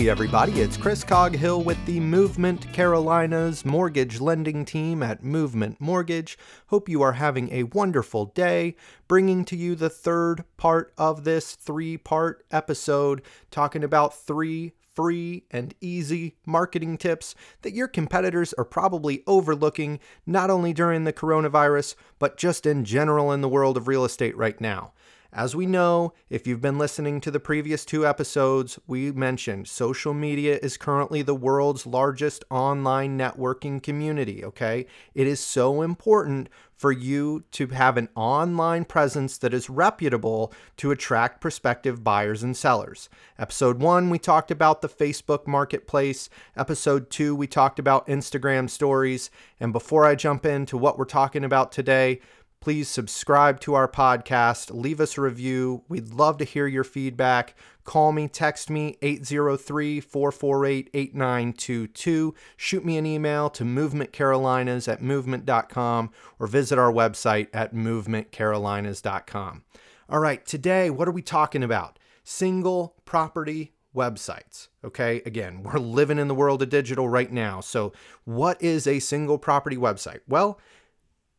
Hey, everybody, it's Chris Coghill with the Movement Carolinas mortgage lending team at Movement Mortgage. Hope you are having a wonderful day, bringing to you the third part of this three part episode talking about three free and easy marketing tips that your competitors are probably overlooking not only during the coronavirus, but just in general in the world of real estate right now. As we know, if you've been listening to the previous two episodes, we mentioned social media is currently the world's largest online networking community, okay? It is so important for you to have an online presence that is reputable to attract prospective buyers and sellers. Episode one, we talked about the Facebook marketplace. Episode two, we talked about Instagram stories. And before I jump into what we're talking about today, Please subscribe to our podcast, leave us a review. We'd love to hear your feedback. Call me, text me 803 448 8922. Shoot me an email to movementcarolinas at movement.com or visit our website at movementcarolinas.com. All right, today, what are we talking about? Single property websites. Okay, again, we're living in the world of digital right now. So, what is a single property website? Well,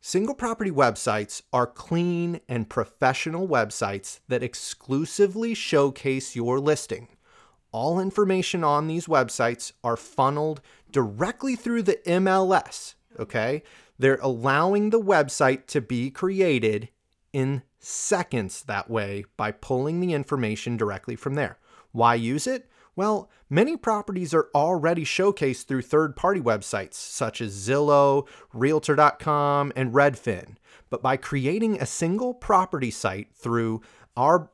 Single property websites are clean and professional websites that exclusively showcase your listing. All information on these websites are funneled directly through the MLS, okay? They're allowing the website to be created in seconds that way by pulling the information directly from there. Why use it? Well, many properties are already showcased through third party websites such as Zillow, Realtor.com, and Redfin. But by creating a single property site through our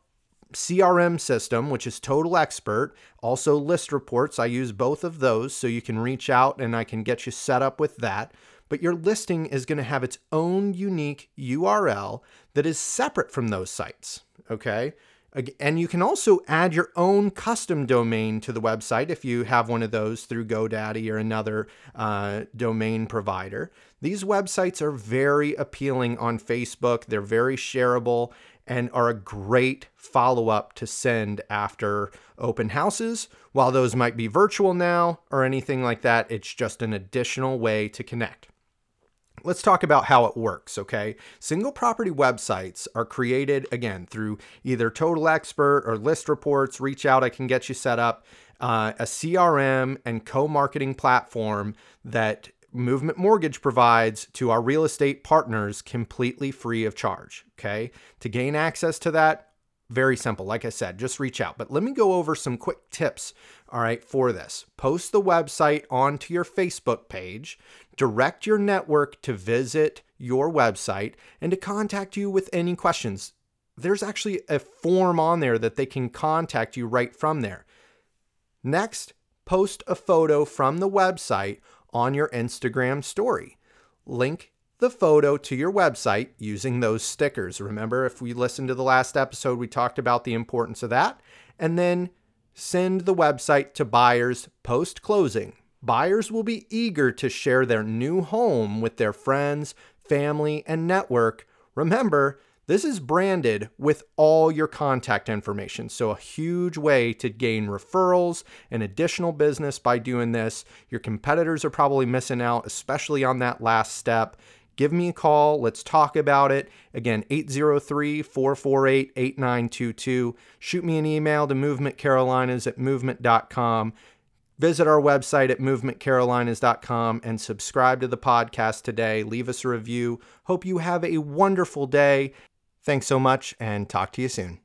CRM system, which is Total Expert, also List Reports, I use both of those so you can reach out and I can get you set up with that. But your listing is going to have its own unique URL that is separate from those sites. Okay. And you can also add your own custom domain to the website if you have one of those through GoDaddy or another uh, domain provider. These websites are very appealing on Facebook, they're very shareable and are a great follow up to send after open houses. While those might be virtual now or anything like that, it's just an additional way to connect. Let's talk about how it works, okay? Single property websites are created again through either Total Expert or List Reports. Reach out, I can get you set up. Uh, a CRM and co marketing platform that Movement Mortgage provides to our real estate partners completely free of charge. Okay. To gain access to that, very simple. Like I said, just reach out. But let me go over some quick tips, all right, for this. Post the website onto your Facebook page, direct your network to visit your website and to contact you with any questions. There's actually a form on there that they can contact you right from there. Next, post a photo from the website on your Instagram story. Link the photo to your website using those stickers. Remember, if we listened to the last episode, we talked about the importance of that. And then send the website to buyers post closing. Buyers will be eager to share their new home with their friends, family, and network. Remember, this is branded with all your contact information. So, a huge way to gain referrals and additional business by doing this. Your competitors are probably missing out, especially on that last step give me a call. Let's talk about it. Again, 803 448 8922. Shoot me an email to movementcarolinas at movement.com. Visit our website at movementcarolinas.com and subscribe to the podcast today. Leave us a review. Hope you have a wonderful day. Thanks so much and talk to you soon.